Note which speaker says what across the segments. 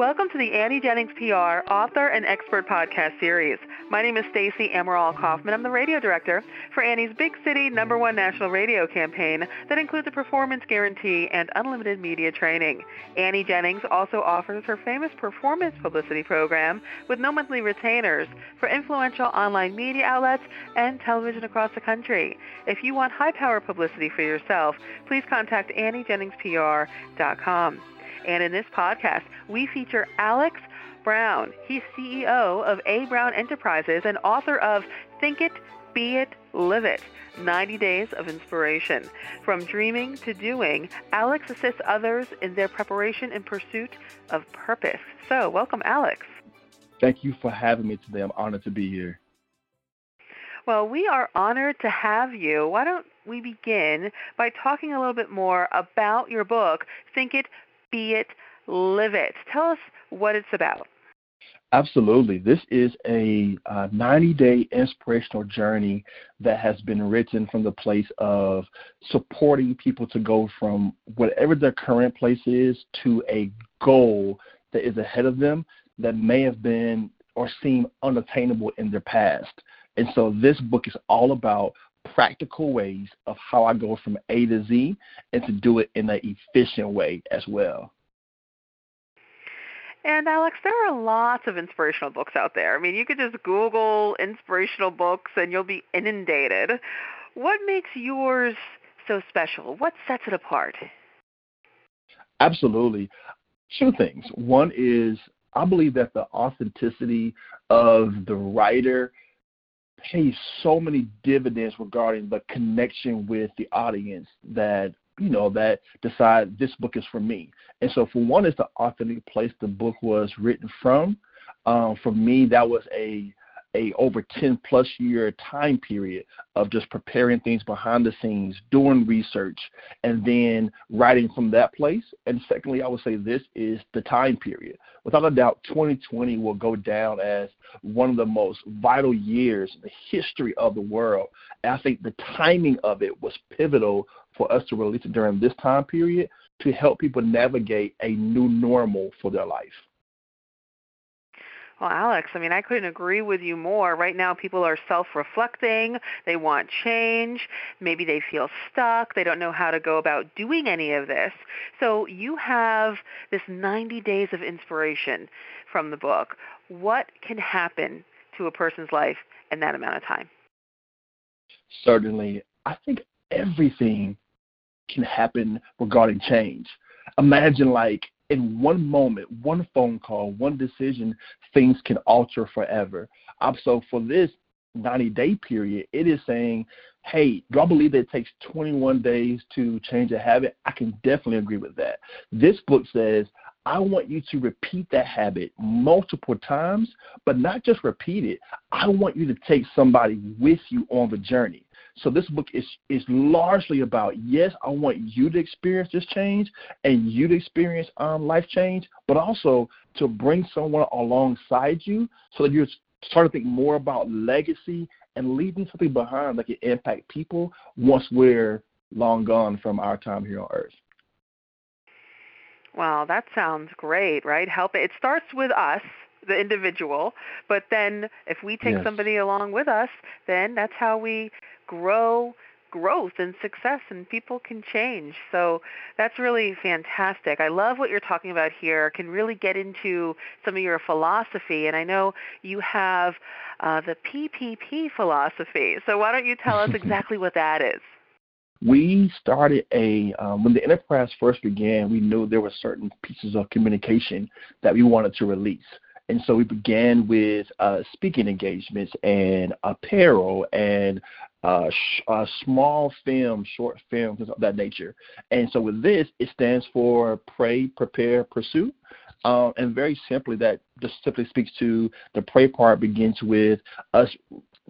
Speaker 1: Welcome to the Annie Jennings PR author and expert podcast series. My name is Stacey Amaral Kaufman. I'm the radio director for Annie's Big City number one national radio campaign that includes a performance guarantee and unlimited media training. Annie Jennings also offers her famous performance publicity program with no monthly retainers for influential online media outlets and television across the country. If you want high power publicity for yourself, please contact AnnieJenningsPR.com. And in this podcast, we feature Alex Brown. He's CEO of A. Brown Enterprises and author of Think It, Be It, Live It 90 Days of Inspiration. From dreaming to doing, Alex assists others in their preparation and pursuit of purpose. So, welcome, Alex.
Speaker 2: Thank you for having me today. I'm honored to be here.
Speaker 1: Well, we are honored to have you. Why don't we begin by talking a little bit more about your book, Think It, be it, live it. Tell us what it's about.
Speaker 2: Absolutely. This is a 90 uh, day inspirational journey that has been written from the place of supporting people to go from whatever their current place is to a goal that is ahead of them that may have been or seem unattainable in their past. And so this book is all about practical ways of how I go from A to Z and to do it in an efficient way as well.
Speaker 1: And Alex, there are lots of inspirational books out there. I mean, you could just Google inspirational books and you'll be inundated. What makes yours so special? What sets it apart?
Speaker 2: Absolutely. Two things. One is I believe that the authenticity of the writer pays so many dividends regarding the connection with the audience that you know that decide this book is for me. And so for one, it's the authentic place the book was written from. Um, for me, that was a a over 10 plus year time period of just preparing things behind the scenes, doing research, and then writing from that place. And secondly, I would say this is the time period. Without a doubt, 2020 will go down as one of the most vital years in the history of the world. And I think the timing of it was pivotal for us to release it during this time period to help people navigate a new normal for their life.
Speaker 1: Well, Alex, I mean, I couldn't agree with you more. Right now, people are self reflecting. They want change. Maybe they feel stuck. They don't know how to go about doing any of this. So, you have this 90 days of inspiration from the book. What can happen to a person's life in that amount of time?
Speaker 2: Certainly. I think everything can happen regarding change. Imagine, like, in one moment, one phone call, one decision, things can alter forever. Um, so for this 90 day period, it is saying, hey, do I believe that it takes 21 days to change a habit? I can definitely agree with that. This book says, I want you to repeat that habit multiple times, but not just repeat it. I want you to take somebody with you on the journey. So this book is is largely about yes, I want you to experience this change and you to experience um, life change, but also to bring someone alongside you so that you start to think more about legacy and leaving something behind that can impact people once we're long gone from our time here on earth.
Speaker 1: Wow, that sounds great, right? Help it. It starts with us the individual, but then if we take yes. somebody along with us, then that's how we grow growth and success and people can change. So that's really fantastic. I love what you're talking about here. Can really get into some of your philosophy and I know you have uh, the PPP philosophy. So why don't you tell us exactly what that is?
Speaker 2: We started a um, when the enterprise first began. We knew there were certain pieces of communication that we wanted to release. And so we began with uh, speaking engagements and apparel and uh, sh- uh, small film, short films of that nature. And so with this, it stands for pray, prepare, pursue. Um, and very simply, that just simply speaks to the pray part begins with us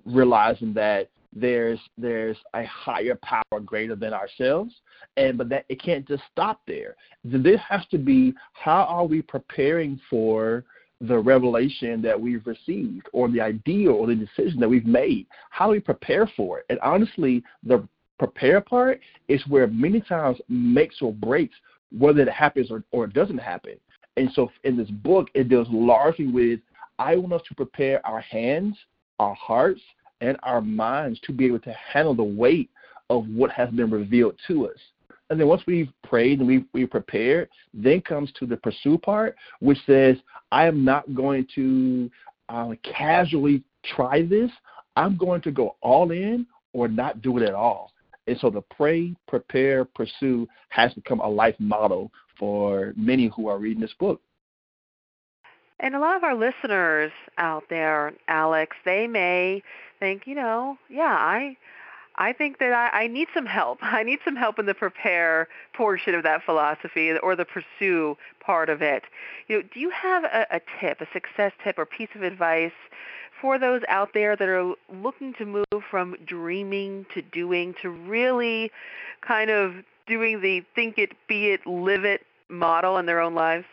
Speaker 2: realizing that there's there's a higher power greater than ourselves and but that it can't just stop there this has to be how are we preparing for the revelation that we've received or the idea or the decision that we've made. How do we prepare for it? And honestly, the prepare part is where many times makes or breaks whether it happens or, or it doesn't happen. And so in this book, it deals largely with I want us to prepare our hands, our hearts, and our minds to be able to handle the weight of what has been revealed to us. And then once we've prayed and we've, we've prepared, then comes to the pursue part, which says, I am not going to uh, casually try this. I'm going to go all in or not do it at all. And so the pray, prepare, pursue has become a life model for many who are reading this book.
Speaker 1: And a lot of our listeners out there, Alex, they may think, you know, yeah, I I think that I, I need some help. I need some help in the prepare portion of that philosophy or the pursue part of it. You know, do you have a, a tip, a success tip or piece of advice for those out there that are looking to move from dreaming to doing to really kind of doing the think it, be it, live it model in their own lives?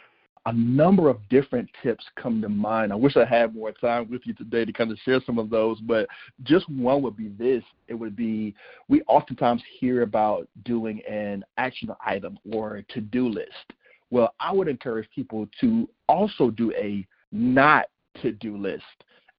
Speaker 2: A number of different tips come to mind. I wish I had more time with you today to kind of share some of those, but just one would be this. It would be we oftentimes hear about doing an action item or to do list. Well, I would encourage people to also do a not to do list.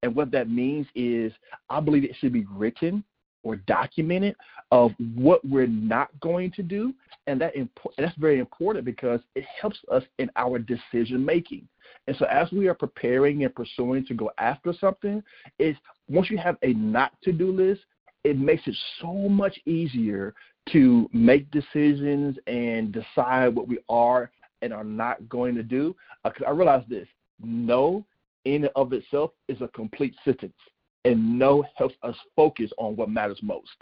Speaker 2: And what that means is I believe it should be written or documented of what we're not going to do, and that impo- that's very important because it helps us in our decision making. And so, as we are preparing and pursuing to go after something, is once you have a not to do list, it makes it so much easier to make decisions and decide what we are and are not going to do. Because uh, I realize this: no, in and of itself, is a complete sentence and no helps us focus on what matters most.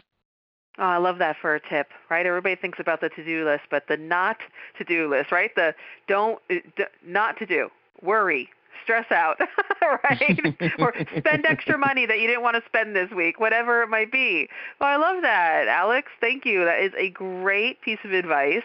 Speaker 1: Oh, I love that for a tip, right? Everybody thinks about the to-do list, but the not to-do list, right? The don't uh, not to do, worry, stress out, right? or spend extra money that you didn't want to spend this week, whatever it might be. Well, I love that, Alex. Thank you. That is a great piece of advice.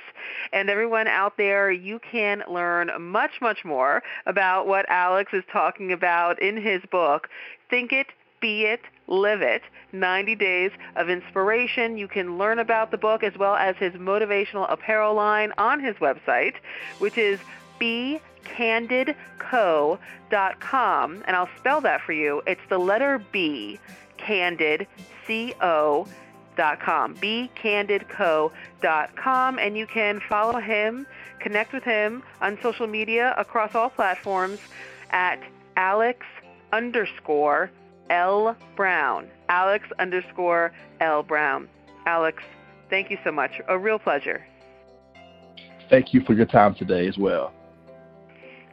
Speaker 1: And everyone out there, you can learn much, much more about what Alex is talking about in his book, Think It, be It, Live It 90 Days of Inspiration. You can learn about the book as well as his motivational apparel line on his website, which is becandidco.com. And I'll spell that for you. It's the letter B, candid, C O. Dot com, becandidco.com, and you can follow him, connect with him on social media across all platforms at Alex underscore L Brown. Alex underscore L Brown. Alex, thank you so much. A real pleasure.
Speaker 2: Thank you for your time today as well.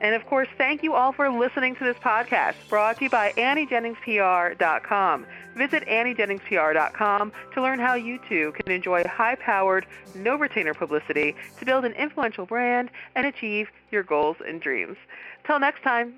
Speaker 1: And of course, thank you all for listening to this podcast brought to you by AnnieJenningsPR.com. Visit AnnieJenningsPR.com to learn how you too can enjoy high powered, no retainer publicity to build an influential brand and achieve your goals and dreams. Till next time.